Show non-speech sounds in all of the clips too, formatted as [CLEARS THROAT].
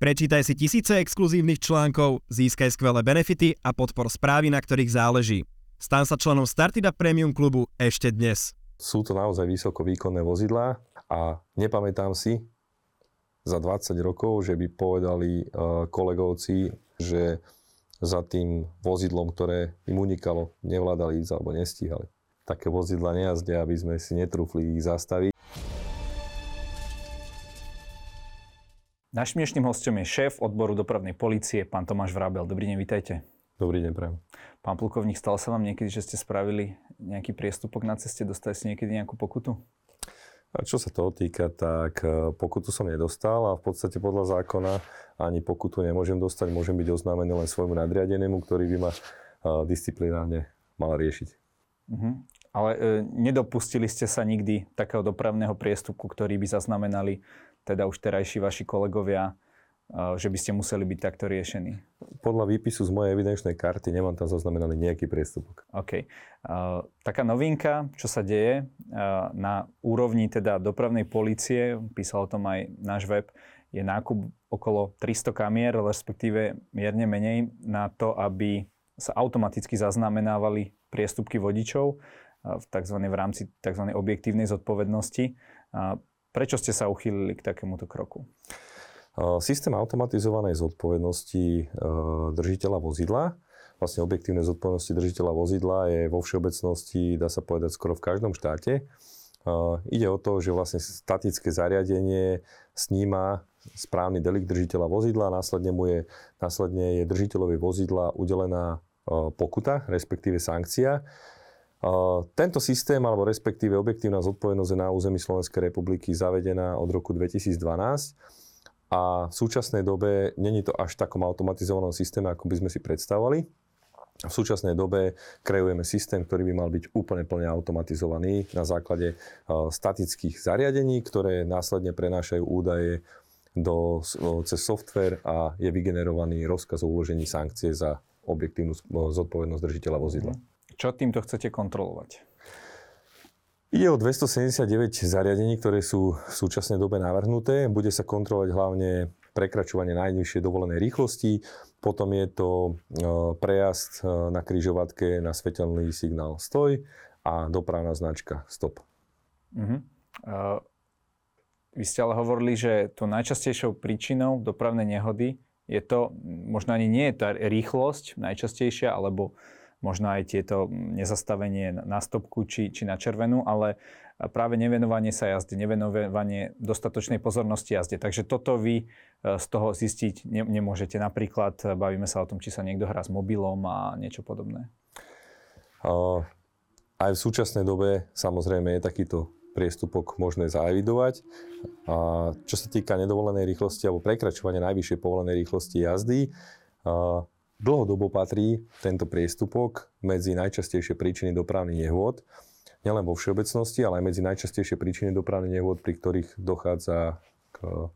Prečítaj si tisíce exkluzívnych článkov, získaj skvelé benefity a podpor správy, na ktorých záleží. Stan sa členom Startida Premium klubu ešte dnes. Sú to naozaj vysoko výkonné vozidlá a nepamätám si za 20 rokov, že by povedali uh, kolegovci, že za tým vozidlom, ktoré im unikalo, nevládali ísť alebo nestíhali. Také vozidla nejazdia, aby sme si netrúfli ich zastaviť. Našim dnešným hostom je šéf odboru dopravnej policie, pán Tomáš Vrabel. Dobrý deň, vítajte. Dobrý deň, prajem. Pán plukovník, stalo sa vám niekedy, že ste spravili nejaký priestupok na ceste, dostali ste niekedy nejakú pokutu? A čo sa toho týka, tak e, pokutu som nedostal a v podstate podľa zákona ani pokutu nemôžem dostať, môžem byť oznámený len svojmu nadriadenému, ktorý by ma e, disciplinárne mal riešiť. Uh-huh. Ale e, nedopustili ste sa nikdy takého dopravného priestupku, ktorý by zaznamenali teda už terajší vaši kolegovia, že by ste museli byť takto riešení? Podľa výpisu z mojej evidenčnej karty nemám tam zaznamenaný nejaký priestupok. OK. Taká novinka, čo sa deje na úrovni teda dopravnej policie, písal o tom aj náš web, je nákup okolo 300 kamier, respektíve mierne menej, na to, aby sa automaticky zaznamenávali priestupky vodičov v, tzv. v rámci tzv. objektívnej zodpovednosti. Prečo ste sa uchýlili k takémuto kroku? Systém automatizovanej zodpovednosti držiteľa vozidla, vlastne objektívnej zodpovednosti držiteľa vozidla je vo všeobecnosti, dá sa povedať, skoro v každom štáte. Ide o to, že vlastne statické zariadenie sníma správny delikt držiteľa vozidla, následne, mu je, následne je držiteľovi vozidla udelená pokuta, respektíve sankcia tento systém, alebo respektíve objektívna zodpovednosť je na území Slovenskej republiky zavedená od roku 2012 a v súčasnej dobe není to až v takom automatizovanom systéme, ako by sme si predstavovali. V súčasnej dobe kreujeme systém, ktorý by mal byť úplne plne automatizovaný na základe statických zariadení, ktoré následne prenášajú údaje do, cez software a je vygenerovaný rozkaz o uložení sankcie za objektívnu zodpovednosť držiteľa vozidla. Mm. Čo týmto chcete kontrolovať? Ide o 279 zariadení, ktoré sú v súčasnej dobe navrhnuté. Bude sa kontrolovať hlavne prekračovanie najnižšej dovolenej rýchlosti, potom je to e, prejazd e, na kryžovatke na svetelný signál stoj a dopravná značka stop. Uh-huh. Uh, vy ste ale hovorili, že to najčastejšou príčinou dopravnej nehody je to, možno ani nie je tá rýchlosť najčastejšia, alebo možno aj tieto nezastavenie na stopku či, či na červenú, ale práve nevenovanie sa jazde, nevenovanie dostatočnej pozornosti jazde. Takže toto vy e, z toho zistiť ne, nemôžete. Napríklad e, bavíme sa o tom, či sa niekto hrá s mobilom a niečo podobné. Aj v súčasnej dobe samozrejme je takýto priestupok možné zaevidovať. A čo sa týka nedovolenej rýchlosti alebo prekračovania najvyššej povolenej rýchlosti jazdy, Dlhodobo patrí tento priestupok medzi najčastejšie príčiny dopravných nehôd, nielen vo všeobecnosti, ale aj medzi najčastejšie príčiny dopravných nehôd, pri ktorých dochádza k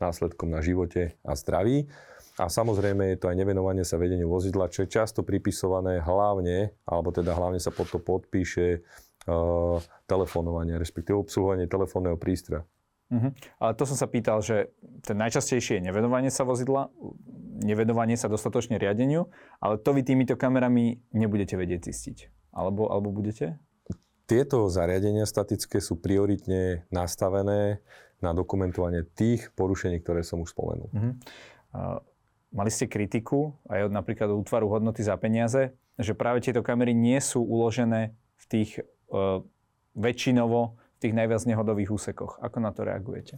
následkom na živote a zdraví. A samozrejme je to aj nevenovanie sa vedeniu vozidla, čo je často pripisované hlavne, alebo teda hlavne sa pod to podpíše uh, telefonovanie, respektíve obsluhovanie telefónneho prístroja. Uh-huh. Ale to som sa pýtal, že ten najčastejšie je nevenovanie sa vozidla, nevenovanie sa dostatočne riadeniu, ale to vy týmito kamerami nebudete vedieť zistiť. Alebo, alebo budete? Tieto zariadenia statické sú prioritne nastavené na dokumentovanie tých porušení, ktoré som už spomenul. Uh-huh. Uh, mali ste kritiku aj od napríklad od útvaru hodnoty za peniaze, že práve tieto kamery nie sú uložené v tých uh, väčšinovo tých najviac nehodových úsekoch. Ako na to reagujete?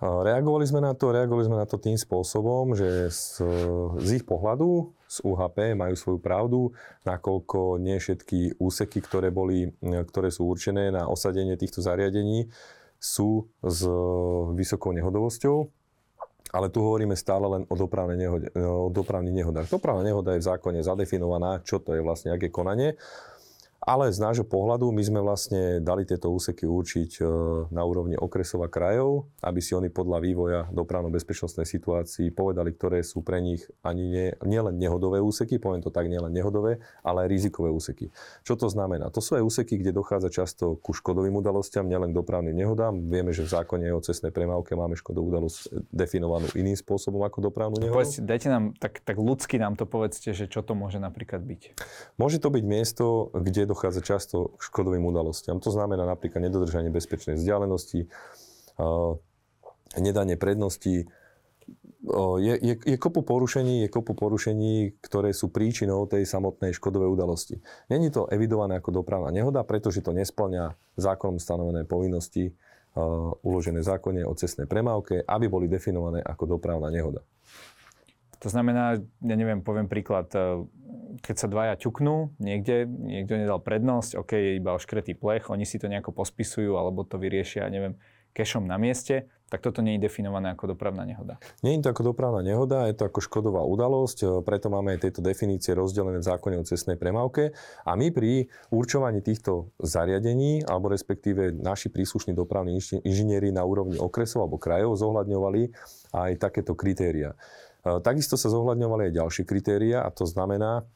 Reagovali sme na to, reagovali sme na to tým spôsobom, že z, z ich pohľadu, z UHP majú svoju pravdu, nakoľko nie všetky úseky, ktoré, boli, ktoré sú určené na osadenie týchto zariadení, sú s vysokou nehodovosťou, ale tu hovoríme stále len o, dopravnej nehode, o dopravných nehodách. Dopravná nehoda je v zákone zadefinovaná, čo to je vlastne, aké konanie. Ale z nášho pohľadu my sme vlastne dali tieto úseky určiť e, na úrovni okresov a krajov, aby si oni podľa vývoja dopravno-bezpečnostnej situácii povedali, ktoré sú pre nich ani nie, nielen nehodové úseky, poviem to tak, nielen nehodové, ale aj rizikové úseky. Čo to znamená? To sú aj úseky, kde dochádza často ku škodovým udalostiam, nielen k dopravným nehodám. Vieme, že v zákone o cestnej premávke máme škodovú udalosť definovanú iným spôsobom ako dopravnú nehodu. Povedzte, dajte nám, tak, tak ľudsky nám to povedzte, že čo to môže napríklad byť. Môže to byť miesto, kde dochádza často k škodovým udalostiam. To znamená napríklad nedodržanie bezpečnej vzdialenosti, nedanie prednosti, je, je, je kopu porušení, je kopu porušení, ktoré sú príčinou tej samotnej škodovej udalosti. Není to evidované ako dopravná nehoda, pretože to nesplňa zákonom stanovené povinnosti uložené zákone o cestnej premávke, aby boli definované ako dopravná nehoda. To znamená, ja neviem, poviem príklad, keď sa dvaja ťuknú niekde, niekto nedal prednosť, OK, je iba oškretý plech, oni si to nejako pospisujú alebo to vyriešia, neviem, kešom na mieste, tak toto nie je definované ako dopravná nehoda. Nie je to ako dopravná nehoda, je to ako škodová udalosť, e, preto máme aj tieto definície rozdelené v zákone o cestnej premávke a my pri určovaní týchto zariadení, alebo respektíve naši príslušní dopravní inžinieri na úrovni okresov alebo krajov zohľadňovali aj takéto kritéria. E, takisto sa zohľadňovali aj ďalšie kritéria a to znamená,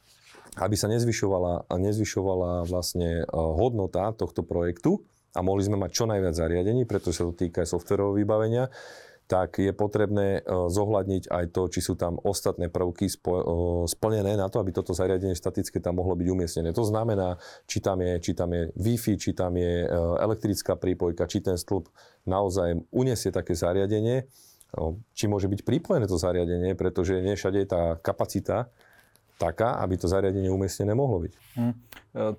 aby sa nezvyšovala, nezvyšovala vlastne e, hodnota tohto projektu a mohli sme mať čo najviac zariadení, pretože sa to týka aj softverového vybavenia, tak je potrebné e, zohľadniť aj to, či sú tam ostatné prvky splnené na to, aby toto zariadenie statické tam mohlo byť umiestnené. To znamená, či tam je, či tam je Wi-Fi, či tam je elektrická prípojka, či ten stĺp naozaj uniesie také zariadenie, či môže byť pripojené to zariadenie, pretože nie všade je tá kapacita taká, aby to zariadenie umiestnené mohlo byť. Hm.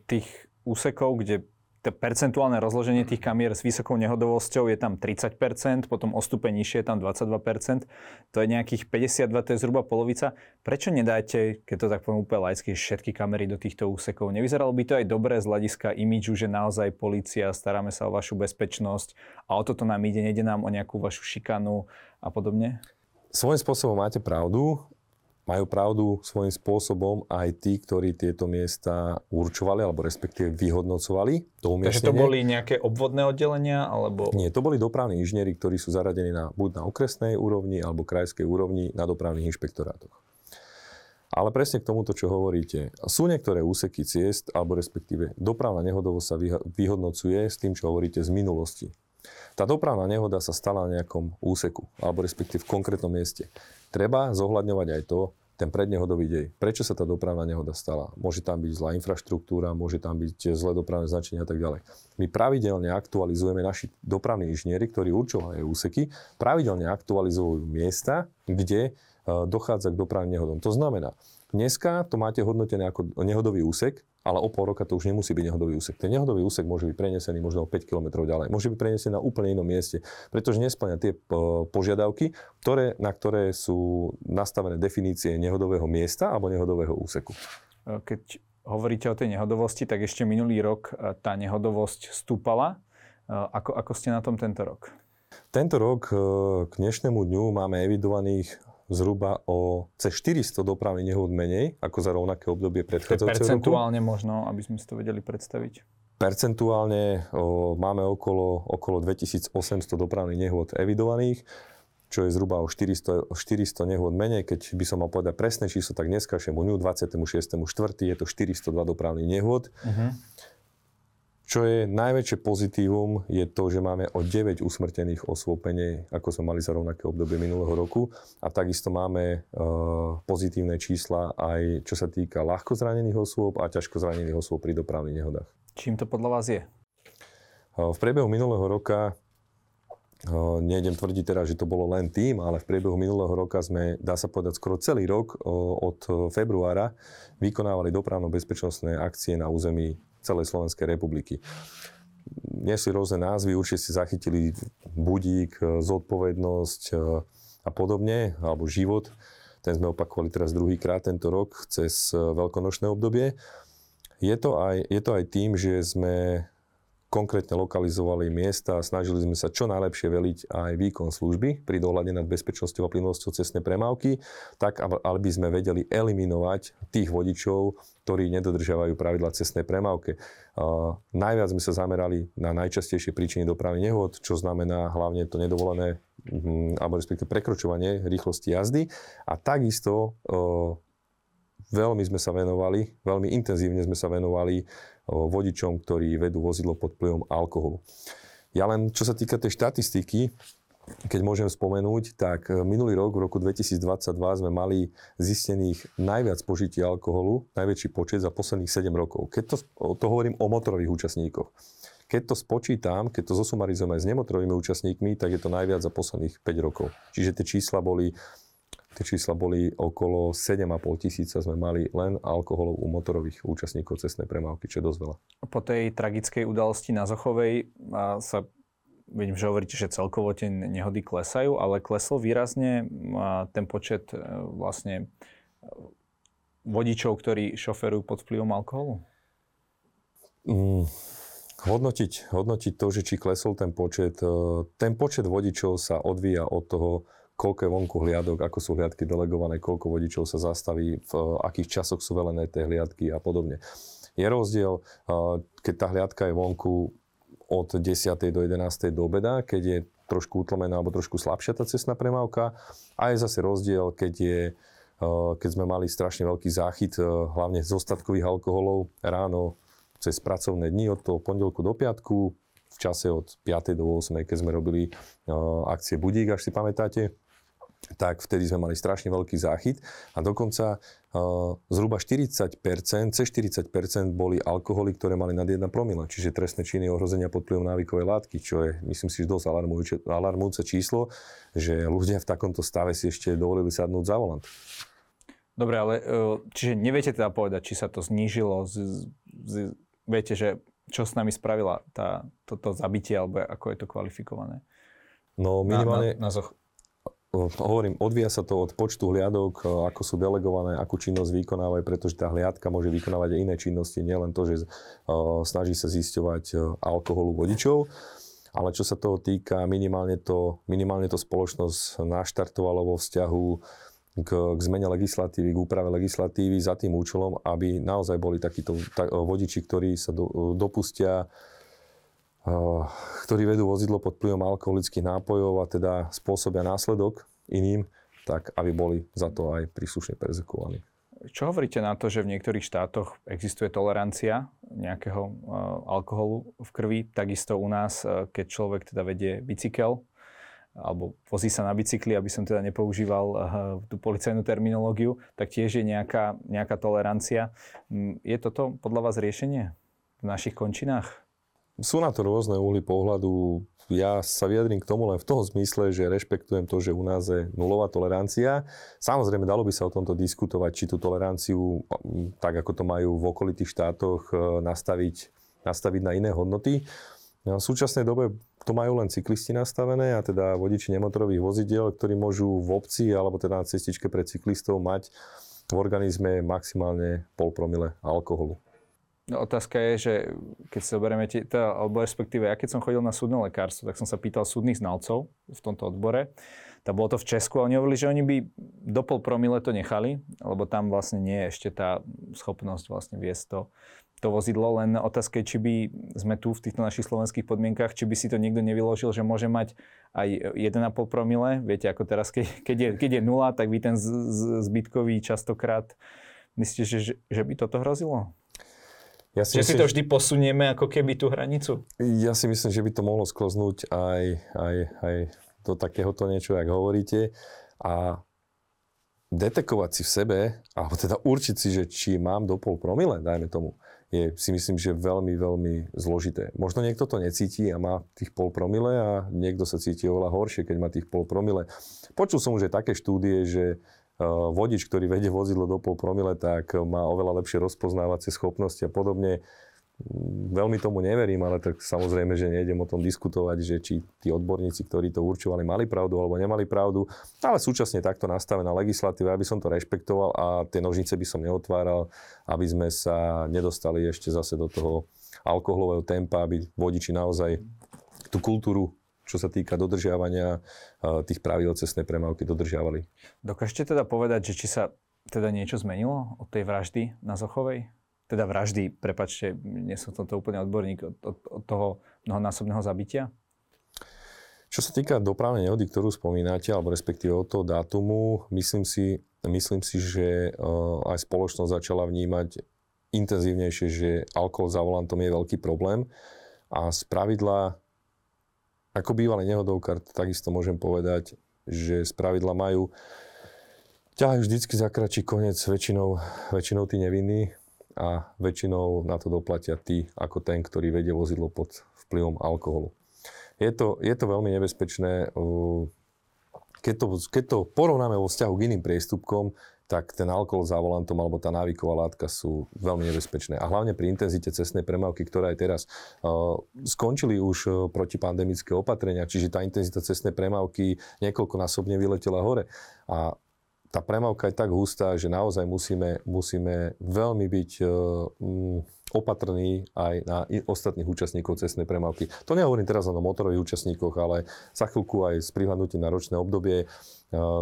Tých úsekov, kde to percentuálne rozloženie tých kamier s vysokou nehodovosťou je tam 30%, potom o stupeň nižšie je tam 22%, to je nejakých 52, to je zhruba polovica. Prečo nedáte, keď to tak poviem úplne laicky, všetky kamery do týchto úsekov? Nevyzeralo by to aj dobre z hľadiska imidžu, že naozaj policia, staráme sa o vašu bezpečnosť a o toto nám ide, nejde nám o nejakú vašu šikanu a podobne? Svojím spôsobom máte pravdu majú pravdu svojím spôsobom aj tí, ktorí tieto miesta určovali alebo respektíve vyhodnocovali. To Takže to boli nejaké obvodné oddelenia? Alebo... Nie, to boli dopravní inžinieri, ktorí sú zaradení na, buď na okresnej úrovni alebo krajskej úrovni na dopravných inšpektorátoch. Ale presne k tomuto, čo hovoríte. Sú niektoré úseky ciest, alebo respektíve dopravná nehodovosť sa vyhodnocuje s tým, čo hovoríte z minulosti. Tá dopravná nehoda sa stala na nejakom úseku, alebo respektíve v konkrétnom mieste. Treba zohľadňovať aj to, ten prednehodový dej. Prečo sa tá dopravná nehoda stala? Môže tam byť zlá infraštruktúra, môže tam byť zlé dopravné značenie a tak ďalej. My pravidelne aktualizujeme naši dopravní inžinieri, ktorí určujú úseky, pravidelne aktualizujú miesta, kde e, dochádza k dopravným nehodom. To znamená, dneska to máte hodnotené ako nehodový úsek, ale o pol roka to už nemusí byť nehodový úsek. Ten nehodový úsek môže byť prenesený možno o 5 km ďalej. Môže byť prenesený na úplne inom mieste, pretože nesplňa tie požiadavky, ktoré, na ktoré sú nastavené definície nehodového miesta alebo nehodového úseku. E, keď hovoríte o tej nehodovosti, tak ešte minulý rok e, tá nehodovosť stúpala. E, ako, ako ste na tom tento rok? Tento rok k dnešnému dňu máme evidovaných zhruba o cez 400 dopravných nehôd menej ako za rovnaké obdobie predchádzajúceho roku. Percentuálne možno, aby sme si to vedeli predstaviť. Percentuálne o, máme okolo, okolo 2800 dopravných nehôd evidovaných, čo je zhruba o 400, 400 nehôd menej. Keď by som mal povedať presné číslo, tak dneska 26.4. je to 402 dopravných nehôd. Uh-huh. Čo je najväčšie pozitívum, je to, že máme o 9 usmrtených osôb menej, ako sme mali za rovnaké obdobie minulého roku. A takisto máme uh, pozitívne čísla aj čo sa týka ľahko zranených osôb a ťažko zranených osôb pri dopravných nehodách. Čím to podľa vás je? Uh, v priebehu minulého roka Uh, nejdem tvrdiť teraz, že to bolo len tým, ale v priebehu minulého roka sme, dá sa povedať, skoro celý rok uh, od februára vykonávali dopravno-bezpečnostné akcie na území celej Slovenskej republiky. Nesli rôzne názvy, určite si zachytili budík, e, zodpovednosť e, a podobne, alebo život. Ten sme opakovali teraz druhýkrát tento rok cez e, veľkonočné obdobie. Je to aj, je to aj tým, že sme konkrétne lokalizovali miesta a snažili sme sa čo najlepšie veliť aj výkon služby pri dohľade nad bezpečnosťou a plynulosťou cestnej premávky, tak aby sme vedeli eliminovať tých vodičov, ktorí nedodržiavajú pravidla cestnej premávke. Uh, najviac sme sa zamerali na najčastejšie príčiny dopravy nehod, čo znamená hlavne to nedovolené, um, alebo respektíve prekročovanie rýchlosti jazdy. A takisto uh, veľmi sme sa venovali, veľmi intenzívne sme sa venovali vodičom, ktorí vedú vozidlo pod vplyvom alkoholu. Ja len, čo sa týka tej štatistiky, keď môžem spomenúť, tak e, minulý rok, v roku 2022, sme mali zistených najviac požití alkoholu, najväčší počet za posledných 7 rokov. Keď to, to hovorím o motorových účastníkoch. Keď to spočítam, keď to zosumarizujeme s nemotorovými účastníkmi, tak je to najviac za posledných 5 rokov. Čiže tie čísla boli Tie čísla boli okolo 7,5 tisíca sme mali len alkoholov u motorových účastníkov cestnej premávky, čo je dosť veľa. Po tej tragickej udalosti na Zochovej sa vidím, že hovoríte, že celkovo tie nehody klesajú, ale klesol výrazne ten počet e, vlastne e, vodičov, ktorí šoferujú pod vplyvom alkoholu? Mm, hodnotiť, hodnotiť to, že či klesol ten počet, e, ten počet vodičov sa odvíja od toho, koľko je vonku hliadok, ako sú hliadky delegované, koľko vodičov sa zastaví, v akých časoch sú velené tie hliadky a podobne. Je rozdiel, keď tá hliadka je vonku od 10. do 11. do obeda, keď je trošku utlmená alebo trošku slabšia tá cestná premávka. A je zase rozdiel, keď, je, keď sme mali strašne veľký záchyt, hlavne z ostatkových alkoholov ráno cez pracovné dni od toho pondelku do piatku, v čase od 5. do 8. keď sme robili akcie Budík, až si pamätáte tak vtedy sme mali strašne veľký záchyt a dokonca uh, zhruba 40%, cez 40% boli alkoholy, ktoré mali nad 1 promile, čiže trestné činy ohrozenia pod vplyvom návykovej látky, čo je, myslím si, dosť alarmujúce, alarmujúce číslo, že ľudia v takomto stave si ešte dovolili sadnúť za volant. Dobre, ale uh, čiže neviete teda povedať, či sa to znížilo, z, z, viete, že čo s nami spravila tá, toto zabitie, alebo ako je to kvalifikované? No minimálne... Na, na, na zoch- hovorím, odvíja sa to od počtu hliadok, e, ako sú delegované, akú činnosť vykonávajú, pretože tá hliadka môže vykonávať aj iné činnosti, nielen to, že uh, snaží sa zisťovať uh, alkoholu vodičov. Ale čo sa toho týka, minimálne to, minimálne to spoločnosť naštartovalo vo vzťahu k, k zmene legislatívy, k úprave legislatívy za tým účelom, aby naozaj boli takíto tak, vodiči, ktorí sa do, dopustia ktorí vedú vozidlo pod vplyvom alkoholických nápojov a teda spôsobia následok iným, tak aby boli za to aj príslušne perzekovaní. Čo hovoríte na to, že v niektorých štátoch existuje tolerancia nejakého uh, alkoholu v krvi? Takisto u nás, uh, keď človek teda vedie bicykel, alebo vozí sa na bicykli, aby som teda nepoužíval tú policajnú terminológiu, tak tiež je nejaká, nejaká tolerancia. Je toto podľa vás riešenie v našich končinách? Sú na to rôzne uhly pohľadu. Ja sa vyjadrím k tomu len v tom zmysle, že rešpektujem to, že u nás je nulová tolerancia. Samozrejme, dalo by sa o tomto diskutovať, či tú toleranciu, tak ako to majú v okolitých štátoch, e, nastaviť, nastaviť na iné hodnoty. No, v súčasnej dobe to majú len cyklisti nastavené a teda vodiči nemotorových vozidiel, ktorí môžu v obci alebo teda na cestičke pre cyklistov mať v organizme maximálne pol promile alkoholu. No, otázka je, že keď si zoberieme, teda, alebo respektíve, ja keď som chodil na súdne lekárstvo, tak som sa pýtal súdnych znalcov v tomto odbore. Tak bolo to v Česku a oni hovorili, že oni by do pol promile to nechali, lebo tam vlastne nie je ešte tá schopnosť vlastne viesť to, to vozidlo. Len otázka je, či by sme tu v týchto našich slovenských podmienkach, či by si to niekto nevyložil, že môže mať aj 1,5 promile. Viete, ako teraz, keď, keď, je, keď je nula, tak vy ten z, z, zbytkový častokrát Myslíte, že, že by toto hrozilo? Ja si že myslím, si to vždy posunieme ako keby tú hranicu? Ja si myslím, že by to mohlo skloznúť aj, aj, aj do takéhoto niečo, ako hovoríte. A detekovať si v sebe, alebo teda určiť si, že či mám do pol promile, dajme tomu, je si myslím, že veľmi, veľmi zložité. Možno niekto to necíti a má tých pol promile a niekto sa cíti oveľa horšie, keď má tých pol promile. Počul som už aj také štúdie, že vodič, ktorý vedie vozidlo do pol promile, tak má oveľa lepšie rozpoznávacie schopnosti a podobne. Mm, veľmi tomu neverím, ale tak samozrejme, že nejdem o tom diskutovať, že či tí odborníci, ktorí to určovali, mali pravdu alebo nemali pravdu. Ale súčasne takto nastavená legislatíva, aby som to rešpektoval a tie nožnice by som neotváral, aby sme sa nedostali ešte zase do toho alkoholového tempa, aby vodiči naozaj tú kultúru čo sa týka dodržiavania tých pravidel cestnej premávky dodržiavali. Dokážete teda povedať, že či sa teda niečo zmenilo od tej vraždy na Zochovej? Teda vraždy, prepačte, nie som to úplne odborník, od, od, od toho mnohonásobného zabitia? Čo sa týka dopravnej nehody, ktorú spomínate, alebo respektíve od toho dátumu, myslím si, myslím si že uh, aj spoločnosť začala vnímať intenzívnejšie, že alkohol za volantom je veľký problém a z pravidla ako bývalý nehodovkár, takisto môžem povedať, že z pravidla majú ťahajú vždycky za kračí koniec väčšinou, väčšinou tí nevinní a väčšinou na to doplatia tí, ako ten, ktorý vedie vozidlo pod vplyvom alkoholu. Je to, je to veľmi nebezpečné. Keď to, keď to porovnáme vo vzťahu k iným priestupkom, tak ten alkohol za volantom alebo tá návyková látka sú veľmi nebezpečné. A hlavne pri intenzite cestnej premávky, ktorá aj teraz uh, skončili už uh, protipandemické opatrenia, čiže tá intenzita cestnej premávky niekoľkonásobne vyletela hore. A tá premávka je tak hustá, že naozaj musíme, musíme veľmi byť uh, opatrní aj na ostatných účastníkov cestnej premávky. To nehovorím teraz len o motorových účastníkoch, ale za chvíľku aj s prihľadnutím na ročné obdobie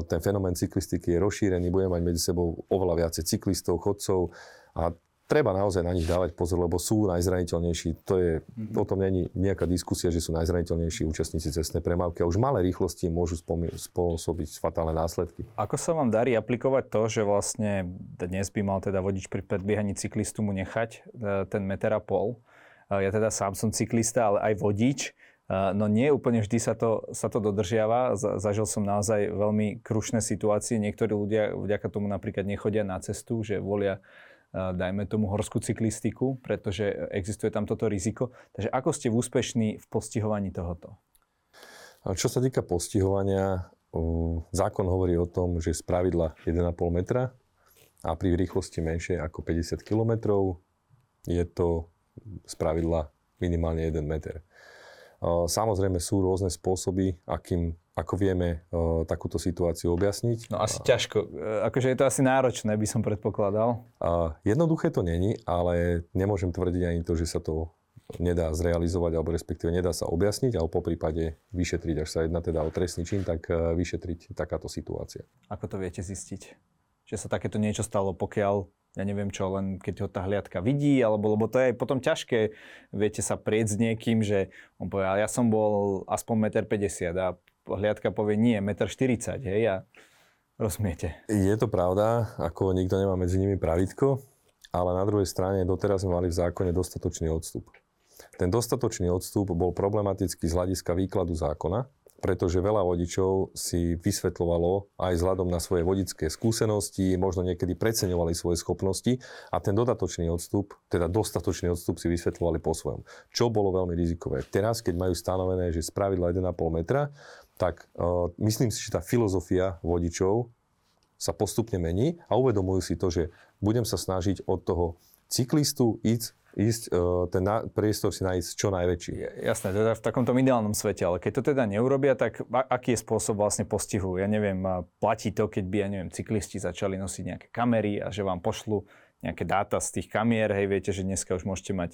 ten fenomén cyklistiky je rozšírený, budeme mať medzi sebou oveľa viacej cyklistov, chodcov a treba naozaj na nich dávať pozor, lebo sú najzraniteľnejší. To je, mm-hmm. o tom není nejaká diskusia, že sú najzraniteľnejší účastníci cestnej premávky a už malé rýchlosti môžu spôsobiť fatálne následky. Ako sa vám darí aplikovať to, že vlastne dnes by mal teda vodič pri predbiehaní cyklistu mu nechať e, ten meter a pol? E, ja teda sám som cyklista, ale aj vodič. E, no nie úplne vždy sa to, sa to dodržiava. Zažil som naozaj veľmi krušné situácie. Niektorí ľudia vďaka tomu napríklad nechodia na cestu, že volia dajme tomu horskú cyklistiku, pretože existuje tam toto riziko. Takže ako ste úspešní v postihovaní tohoto? Čo sa týka postihovania, zákon hovorí o tom, že z pravidla 1,5 metra a pri rýchlosti menšej ako 50 km je to z pravidla minimálne 1 meter. Samozrejme sú rôzne spôsoby, akým, ako vieme takúto situáciu objasniť. No asi ťažko. E, akože je to asi náročné, by som predpokladal. Jednoduché to není, ale nemôžem tvrdiť ani to, že sa to nedá zrealizovať, alebo respektíve nedá sa objasniť, ale po prípade vyšetriť, až sa jedná teda o trestný čin, tak e, vyšetriť takáto situácia. Ako to viete zistiť? Že sa takéto niečo stalo, pokiaľ ja neviem čo, len keď ho tá hliadka vidí, alebo lebo to je potom ťažké, viete sa prieť s niekým, že on povie, ale ja som bol aspoň 1,50 m a hliadka povie, nie, 1,40 m, hej, a rozumiete. Je to pravda, ako nikto nemá medzi nimi pravidko, ale na druhej strane doteraz sme mali v zákone dostatočný odstup. Ten dostatočný odstup bol problematický z hľadiska výkladu zákona, pretože veľa vodičov si vysvetľovalo aj vzhľadom na svoje vodické skúsenosti, možno niekedy preceňovali svoje schopnosti a ten dodatočný odstup, teda dostatočný odstup si vysvetľovali po svojom. Čo bolo veľmi rizikové. Teraz, keď majú stanovené, že spravidla 1,5 metra, tak uh, myslím si, že tá filozofia vodičov sa postupne mení a uvedomujú si to, že budem sa snažiť od toho cyklistu ísť ísť, uh, ten priestor si nájsť čo najväčší. Jasné, teda v takomto ideálnom svete, ale keď to teda neurobia, tak aký je spôsob vlastne postihu? Ja neviem, platí to, keď by, ja neviem, cyklisti začali nosiť nejaké kamery a že vám pošlu nejaké dáta z tých kamier, hej, viete, že dneska už môžete mať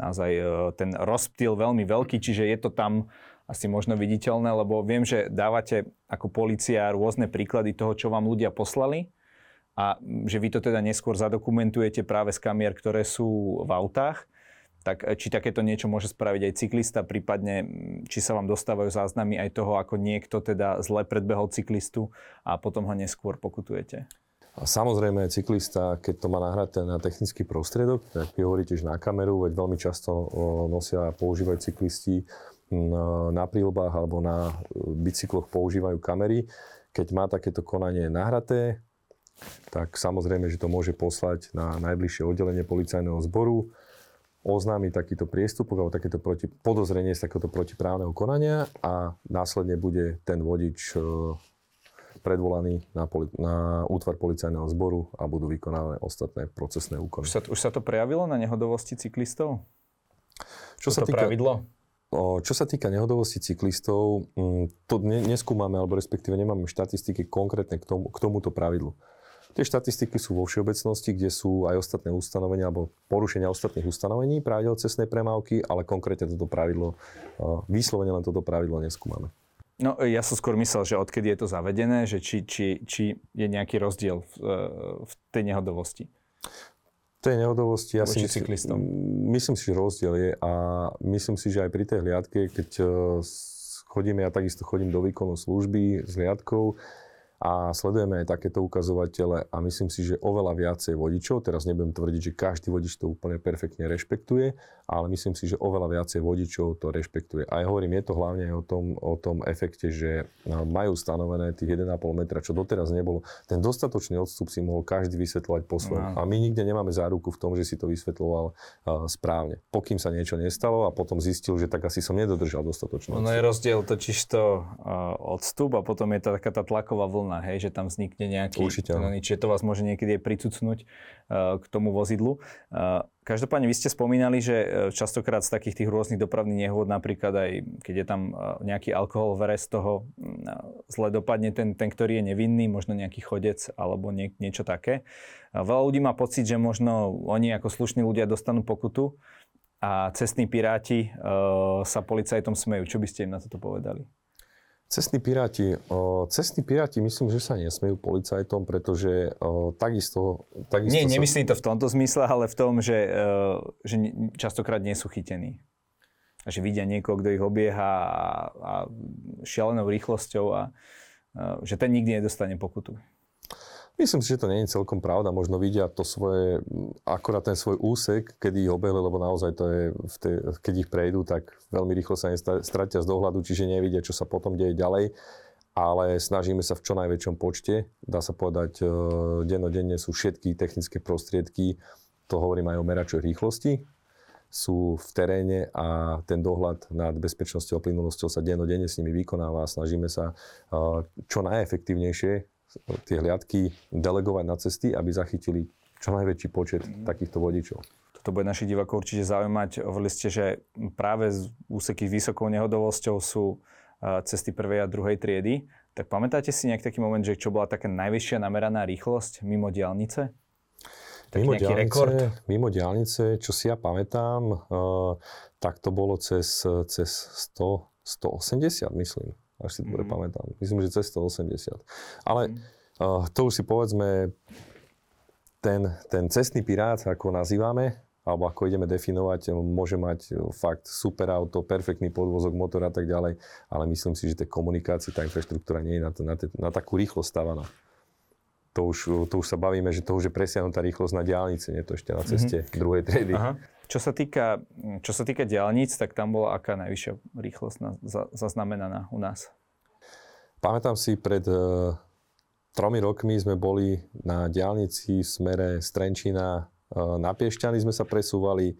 naozaj uh, ten rozptýl veľmi veľký, čiže je to tam asi možno viditeľné, lebo viem, že dávate ako policia rôzne príklady toho, čo vám ľudia poslali, a že vy to teda neskôr zadokumentujete práve z kamier, ktoré sú v autách, tak e, či takéto niečo môže spraviť aj cyklista, prípadne či sa vám dostávajú záznamy aj toho, ako niekto teda zle predbehol cyklistu a potom ho neskôr pokutujete? A samozrejme, cyklista, keď to má nahraté na technický prostriedok, tak vy hovoríte, že na kameru, veď veľmi často nosia a používajú cyklisti na prílbách alebo na bicykloch používajú kamery. Keď má takéto konanie nahraté, tak samozrejme, že to môže poslať na najbližšie oddelenie policajného zboru, oznámiť takýto priestupok alebo takéto proti, podozrenie z takéhoto protiprávneho konania a následne bude ten vodič e, predvolaný na, poli- na útvar policajného zboru a budú vykonávané ostatné procesné úkony. Už sa, už sa to prejavilo na nehodovosti cyklistov? Čo sa týka, pravidlo? Čo sa týka nehodovosti cyklistov, mm, to neskúmame, alebo respektíve nemáme štatistiky konkrétne k, tomu, k tomuto pravidlu. Tie štatistiky sú vo všeobecnosti, kde sú aj ostatné ustanovenia alebo porušenia ostatných ustanovení pravidel cestnej premávky, ale konkrétne toto pravidlo, uh, vyslovene len toto pravidlo neskúmame. No ja som skôr myslel, že odkedy je to zavedené, že či, či, či je nejaký rozdiel v, v tej nehodovosti. Tej nehodovosti, ja si myslím, myslím si, že rozdiel je a myslím si, že aj pri tej hliadke, keď uh, chodíme, ja takisto chodím do výkonu služby s hliadkou, a sledujeme aj takéto ukazovatele a myslím si, že oveľa viacej vodičov, teraz nebudem tvrdiť, že každý vodič to úplne perfektne rešpektuje, ale myslím si, že oveľa viacej vodičov to rešpektuje. A ja hovorím, je to hlavne o tom, o tom efekte, že majú stanovené tých 1,5 metra, čo doteraz nebolo. Ten dostatočný odstup si mohol každý vysvetľovať po svojom. No. A my nikde nemáme záruku v tom, že si to vysvetľoval uh, správne. Pokým sa niečo nestalo a potom zistil, že tak asi som nedodržal dostatočne. No je rozdiel totiž to uh, odstup a potom je to taká tá tlaková vlna hej, že tam vznikne nejaký... Určite. Čiže to vás môže niekedy pricucnúť uh, k tomu vozidlu. Každopádne vy ste spomínali, že uh, častokrát z takých tých rôznych dopravných nehôd, napríklad aj keď je tam uh, nejaký alkohol v z toho, uh, zle dopadne ten, ten, ktorý je nevinný, možno nejaký chodec alebo nie, niečo také. Veľa ľudí má pocit, že možno oni ako slušní ľudia dostanú pokutu a cestní piráti uh, sa policajtom smejú. Čo by ste im na toto povedali? Cestní piráti, cestní piráti myslím, že sa nesmejú policajtom, pretože takisto, takisto... Nie, sa... nemyslím to v tomto zmysle, ale v tom, že, e, že častokrát nie sú chytení. A že vidia niekoho, kto ich obieha a, a šialenou rýchlosťou a, a že ten nikdy nedostane pokutu. Myslím si, že to nie je celkom pravda. Možno vidia to svoje, akorát ten svoj úsek, kedy ich obehli, lebo naozaj to je, v tej, keď ich prejdú, tak veľmi rýchlo sa stratia z dohľadu, čiže nevidia, čo sa potom deje ďalej. Ale snažíme sa v čo najväčšom počte. Dá sa povedať, e, dennodenne sú všetky technické prostriedky, to hovorím aj o meračoch rýchlosti, sú v teréne a ten dohľad nad bezpečnosťou a plynulosťou sa dennodenne s nimi vykonáva a snažíme sa e, čo najefektívnejšie tie hliadky delegovať na cesty, aby zachytili čo najväčší počet mm. takýchto vodičov. Toto bude našich divákov určite zaujímať. Hovorili ste, že práve z úseky s vysokou nehodovosťou sú cesty prvej a druhej triedy. Tak pamätáte si nejak taký moment, že čo bola taká najvyššia nameraná rýchlosť mimo diálnice? mimo diálnice, rekord? mimo diálnice, čo si ja pamätám, uh, tak to bolo cez, cez 100, 180, myslím až si to mm. pamätám. Myslím, že cez 180. Ale mm. uh, to už si povedzme, ten, ten cestný pirát, ako nazývame, alebo ako ideme definovať, môže mať fakt super auto, perfektný podvozok, motor a tak ďalej, ale myslím si, že tá komunikácia, tá infraštruktúra nie je na, na, na takú rýchlosť stavaná. To už, to už sa bavíme, že to už je presiahnutá rýchlosť na diálnici, nie to ešte na ceste mm-hmm. druhej triedy. Aha. Čo sa týka, čo sa týka diálnic, tak tam bola aká najvyššia rýchlosť na, za, zaznamenaná u nás? Pamätám si, pred uh, tromi rokmi sme boli na diálnici v smere Strenčina uh, na Piešťany sme sa presúvali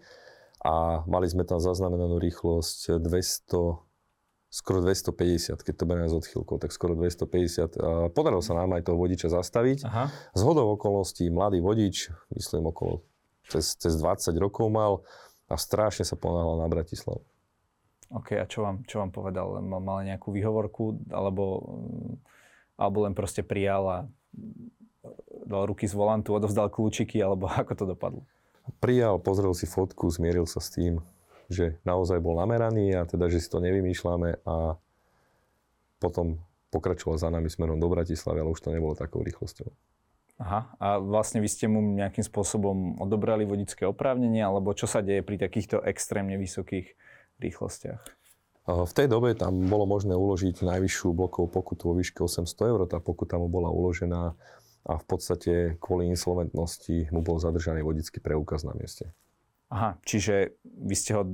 a mali sme tam zaznamenanú rýchlosť 200, skoro 250, keď to bereme s odchýlkou, tak skoro 250. Uh, podarilo sa nám aj toho vodiča zastaviť. Aha. Z hodou okolností mladý vodič, myslím okolo cez, cez 20 rokov mal a strašne sa ponáhľal na Bratislavu. OK, a čo vám, čo vám povedal? Mal, mal nejakú výhovorku alebo, mm, alebo len proste prijal a dal ruky z volantu, odovzdal kľúčiky alebo [LAUGHS] ako to dopadlo? Prijal, pozrel si fotku, zmieril sa s tým, že naozaj bol nameraný a teda, že si to nevymýšľame a potom pokračoval za nami smerom do Bratislavy, ale už to nebolo takou rýchlosťou. Aha, a vlastne vy ste mu nejakým spôsobom odobrali vodické oprávnenie, alebo čo sa deje pri takýchto extrémne vysokých rýchlostiach? V tej dobe tam bolo možné uložiť najvyššiu blokovú pokutu vo výške 800 eur. Tá pokuta mu bola uložená a v podstate kvôli insolventnosti mu bol zadržaný vodický preukaz na mieste. Aha, čiže vy ste ho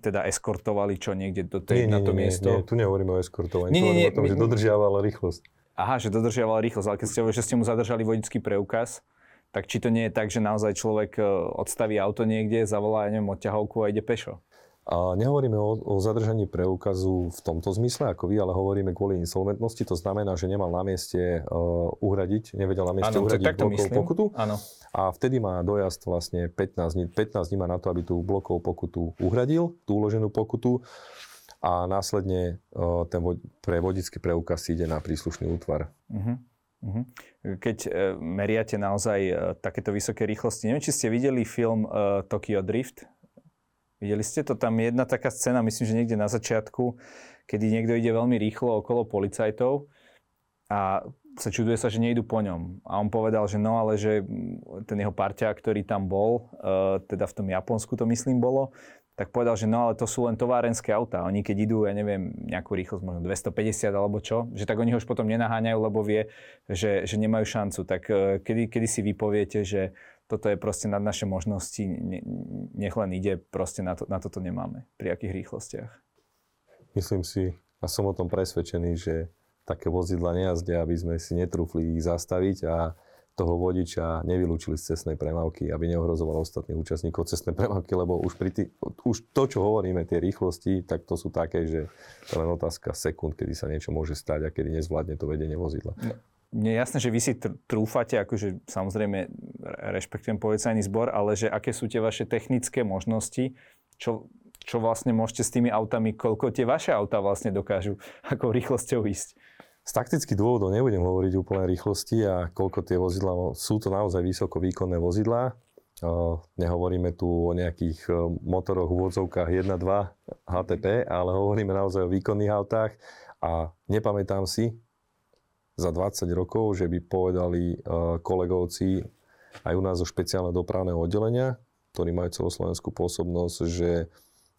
teda eskortovali čo niekde do tej, nie, nie, na to nie, miesto? Nie, tu nehovoríme o eskortovaní, nie, nie, nie, o tom, že dodržiaval rýchlosť. Aha, že dodržiaval rýchlosť, ale keď ste že ste mu zadržali vodický preukaz, tak či to nie je tak, že naozaj človek e, odstaví auto niekde, zavolá, neviem, odťahovku a ide pešo? A nehovoríme o, o zadržaní preukazu v tomto zmysle ako vy, ale hovoríme kvôli insolventnosti. To znamená, že nemal na mieste uh, uhradiť, nevedel na mieste ano, uhradiť blokovú pokutu. Ano. A vtedy má dojazd vlastne 15 dní, 15 dní má na to, aby tú blokovú pokutu uhradil, tú uloženú pokutu a následne uh, ten vo, pre vodický preukaz ide na príslušný útvar. Uh-huh. Mhm. Keď e, meriate naozaj e, takéto vysoké rýchlosti, neviem, či ste videli film e, Tokyo Drift. Videli ste to? Tam je jedna taká scéna, myslím, že niekde na začiatku, kedy niekto ide veľmi rýchlo okolo policajtov a sa čuduje sa, že nejdu po ňom. A on povedal, že no, ale že ten jeho parťák, ktorý tam bol, teda v tom Japonsku to myslím bolo, tak povedal, že no ale to sú len továrenské autá. Oni keď idú, ja neviem, nejakú rýchlosť, možno 250 alebo čo, že tak oni ho už potom nenaháňajú, lebo vie, že, že nemajú šancu. Tak e, kedy, kedy si vypoviete, že toto je proste nad naše možnosti, nech len ide, proste na, to, na toto nemáme. Pri akých rýchlostiach? Myslím si, a som o tom presvedčený, že také vozidla nejazdia, aby sme si netrúfli ich zastaviť a toho vodiča nevylúčili z cestnej premávky, aby neohrozoval ostatných účastníkov cestnej premávky, lebo už, pri tý, už to, čo hovoríme, tie rýchlosti, tak to sú také, že to len otázka sekúnd, kedy sa niečo môže stať a kedy nezvládne to vedenie vozidla. No, mne je jasné, že vy si tr- trúfate, akože samozrejme rešpektujem policajný zbor, ale že aké sú tie vaše technické možnosti, čo, čo vlastne môžete s tými autami, koľko tie vaše auta vlastne dokážu, [LAUGHS] akou rýchlosťou ísť. Z taktických dôvodov nebudem hovoriť úplne rýchlosti a koľko tie vozidla, sú to naozaj vysoko výkonné vozidlá. Nehovoríme tu o nejakých motoroch úvodzovkách 1, 2 HTP, ale hovoríme naozaj o výkonných autách a nepamätám si za 20 rokov, že by povedali kolegovci aj u nás zo špeciálneho dopravného oddelenia, ktorí majú celoslovenskú pôsobnosť, že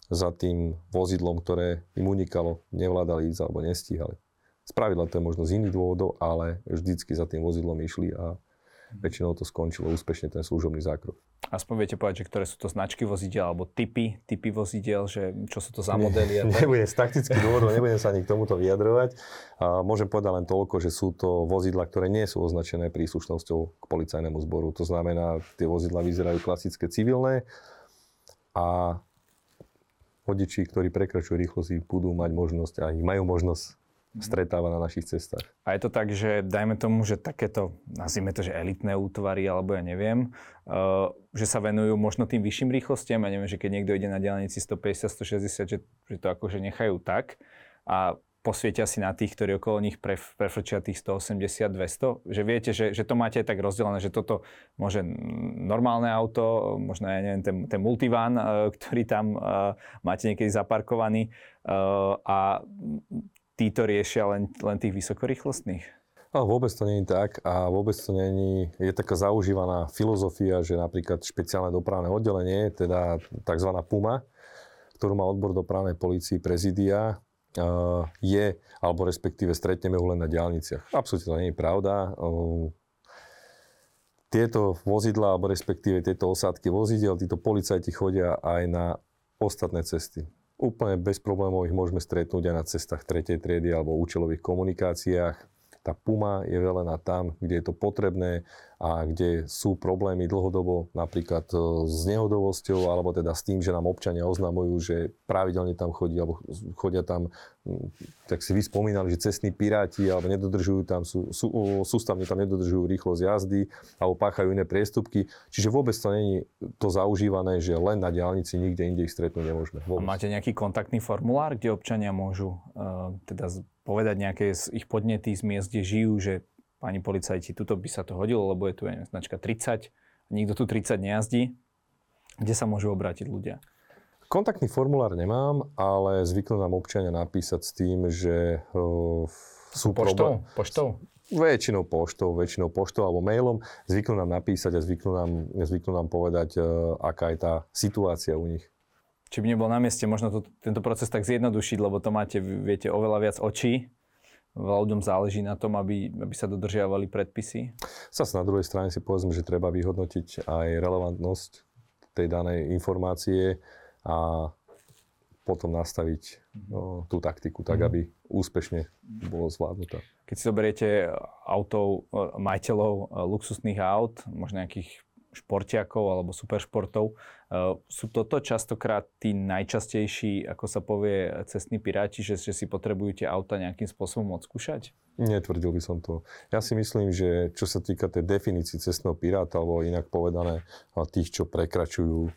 za tým vozidlom, ktoré im unikalo, nevládali ísť alebo nestíhali. Spravidla to je možno z iných dôvodov, ale vždycky za tým vozidlom išli a väčšinou to skončilo úspešne ten služobný zákrok. Aspoň viete povedať, že ktoré sú to značky vozidel alebo typy, typy vozidel, že čo sú to za modely? Ne, [LAUGHS] nebudem z taktických dôvodov, nebudem sa ani k tomuto vyjadrovať. A môžem povedať len toľko, že sú to vozidla, ktoré nie sú označené príslušnosťou k policajnému zboru. To znamená, tie vozidla vyzerajú klasické civilné a vodiči, ktorí prekračujú rýchlosť, budú mať možnosť a majú možnosť stretáva na našich cestách. A je to tak, že dajme tomu, že takéto, nazvime to, že elitné útvary, alebo ja neviem, uh, že sa venujú možno tým vyšším rýchlostiam, ja neviem, že keď niekto ide na diálnici 150, 160, že, že to akože nechajú tak a posvietia si na tých, ktorí okolo nich pref, prefrčia tých 180, 200, že viete, že, že to máte tak rozdelené, že toto môže normálne auto, možno ja neviem, ten, ten multivan, uh, ktorý tam uh, máte niekedy zaparkovaný a títo riešia len, len tých vysokorýchlostných? No, vôbec to je tak a vôbec to nie je taká zaužívaná filozofia, že napríklad špeciálne dopravné oddelenie, teda tzv. PUMA, ktorú má odbor dopravnej policii prezidia, je, alebo respektíve stretneme ho len na diálniciach. Absolutne to nie je pravda. Tieto vozidla, alebo respektíve tieto osádky vozidel, títo policajti chodia aj na ostatné cesty úplne bez problémov ich môžeme stretnúť aj na cestách tretej triedy alebo účelových komunikáciách. Tá Puma je velená tam, kde je to potrebné a kde sú problémy dlhodobo, napríklad e, s nehodovosťou, alebo teda s tým, že nám občania oznamujú, že pravidelne tam chodí, alebo chodia tam, tak si vy spomínali, že cestní piráti, alebo nedodržujú tam, sú, sú, sústavne tam nedodržujú rýchlosť jazdy, alebo páchajú iné priestupky. Čiže vôbec to není to zaužívané, že len na diálnici, nikde inde ich stretnúť nemôžeme. A máte nejaký kontaktný formulár, kde občania môžu uh, teda povedať nejaké z ich podnety z miest, kde žijú, že pani policajti, tuto by sa to hodilo, lebo je tu aj značka 30, nikto tu 30 nejazdí. Kde sa môžu obrátiť ľudia? Kontaktný formulár nemám, ale zvyknú nám občania napísať s tým, že uh, sú poštou? Problém... Poštou? Väčšinou poštou, väčšinou poštou alebo mailom. Zvyknú nám napísať a zvyknú nám, zvyknú nám povedať, uh, aká je tá situácia u nich či by nebol na mieste možno to, tento proces tak zjednodušiť, lebo to máte, viete, oveľa viac očí. Veľa ľuďom záleží na tom, aby, aby sa dodržiavali predpisy. Zase na druhej strane si povedzme, že treba vyhodnotiť aj relevantnosť tej danej informácie a potom nastaviť no, tú taktiku tak, mhm. aby úspešne bolo zvládnuté. Keď si zoberiete autov, majiteľov eh, luxusných aut, možno nejakých športiakov alebo superšportov. Uh, sú toto častokrát tí najčastejší, ako sa povie, cestní piráti, že, že si potrebujú tie auta nejakým spôsobom odskúšať? Netvrdil by som to. Ja si myslím, že čo sa týka tej definícii cestného piráta, alebo inak povedané tých, čo prekračujú uh,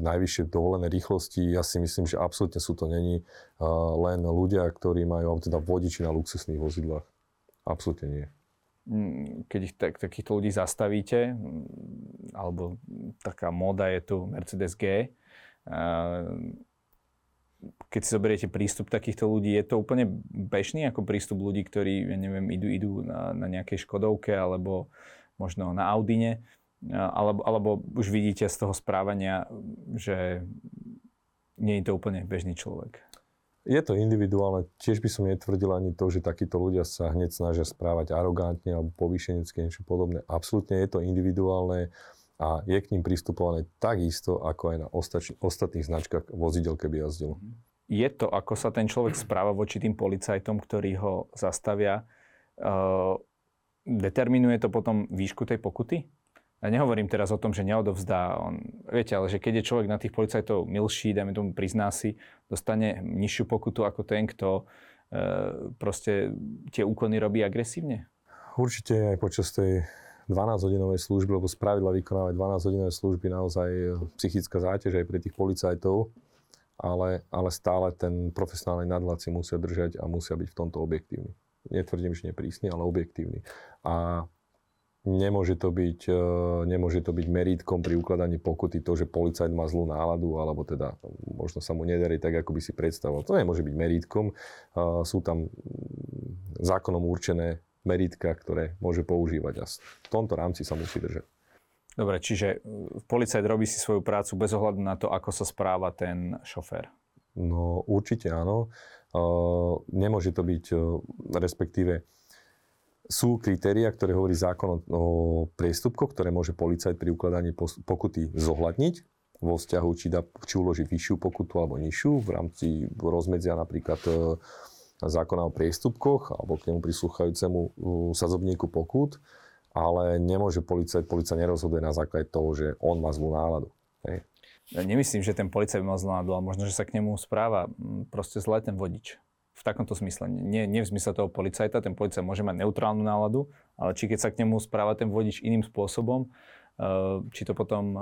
najvyššie dovolené rýchlosti, ja si myslím, že absolútne sú to není uh, len ľudia, ktorí majú, teda vodiči na luxusných vozidlách. Absolútne nie. Keď ich tak, takýchto ľudí zastavíte, alebo taká moda je tu Mercedes G, keď si zoberiete prístup takýchto ľudí, je to úplne bežný ako prístup ľudí, ktorí, ja neviem, idú, idú na, na nejakej Škodovke alebo možno na Audine, alebo, alebo už vidíte z toho správania, že nie je to úplne bežný človek. Je to individuálne. Tiež by som netvrdil ani to, že takíto ľudia sa hneď snažia správať arogantne alebo povýšenecky, niečo podobné. Absolútne je to individuálne a je k ním pristupované takisto, ako aj na ostatč- ostatných značkách vozidel, keby jazdil. Je to, ako sa ten človek správa voči tým policajtom, ktorí ho zastavia, uh, determinuje to potom výšku tej pokuty? Ja nehovorím teraz o tom, že neodovzdá. On, viete, ale že keď je človek na tých policajtov milší, dajme tomu prizná si, dostane nižšiu pokutu ako ten, kto e, proste tie úkony robí agresívne? Určite aj počas tej 12-hodinovej služby, lebo spravidla vykonávať 12-hodinové služby naozaj psychická záťaž aj pre tých policajtov, ale, ale stále ten profesionálny nadhľad si musia držať a musia byť v tomto objektívny. Netvrdím, že neprísny, ale objektívny. A Nemôže to, byť, e, nemôže to byť merítkom pri ukladaní pokuty to, že policajt má zlú náladu, alebo teda možno sa mu nedarí tak, ako by si predstavoval. To nemôže byť merítkom. E, sú tam zákonom určené meritka, ktoré môže používať a v tomto rámci sa musí držať. Dobre, čiže e, policajt robí si svoju prácu bez ohľadu na to, ako sa správa ten šofér. No určite áno. Nemôže to byť, respektíve sú kritéria, ktoré hovorí zákon o priestupkoch, ktoré môže policajt pri ukladaní pokuty zohľadniť vo vzťahu, či, dá, či uloží vyššiu pokutu alebo nižšiu v rámci rozmedzia napríklad e, zákona o priestupkoch alebo k nemu prislúchajúcemu sadzobníku pokut, ale nemôže policajt, policajt nerozhoduje na základe toho, že on má zlú náladu. Hej. Nemyslím, že ten policajt má zlú náladu, ale možno, že sa k nemu správa proste zle ten vodič v takomto smysle. Nie, nie v zmysle toho policajta, ten policajt môže mať neutrálnu náladu, ale či keď sa k nemu správa ten vodič iným spôsobom, eh, či to potom eh,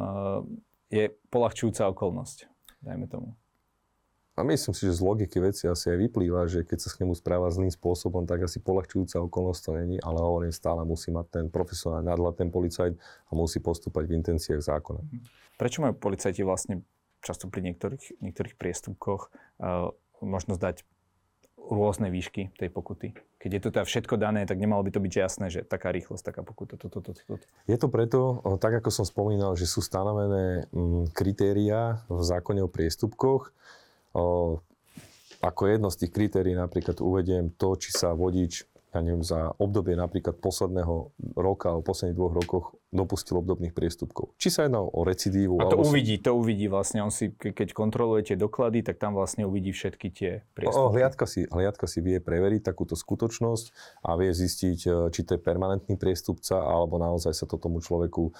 je polahčujúca okolnosť, dajme tomu. A myslím si, že z logiky veci asi aj vyplýva, že keď sa k nemu správa zlým spôsobom, tak asi polahčujúca okolnosť to není, ale hovorím stále musí mať ten profesionálny nadhľad, ten policajt a musí postúpať v intenciách zákona. Prečo majú policajti vlastne často pri niektorých, niektorých priestupkoch uh, možnosť dať rôzne výšky tej pokuty. Keď je to teda všetko dané, tak nemalo by to byť jasné, že taká rýchlosť, taká pokuta, toto, toto, toto. Je to preto, tak ako som spomínal, že sú stanovené mm, kritéria v zákone o priestupkoch. Ako jedno z tých kritérií napríklad uvediem to, či sa vodič ja neviem, za obdobie napríklad posledného roka alebo posledných dvoch rokoch dopustil obdobných priestupkov. Či sa jedná o recidívu. A to uvidí, to uvidí vlastne. On si, keď kontrolujete doklady, tak tam vlastne uvidí všetky tie priestupky. O, hliadka, si, hliadka si vie preveriť takúto skutočnosť a vie zistiť, e, či to je permanentný priestupca, alebo naozaj sa to tomu človeku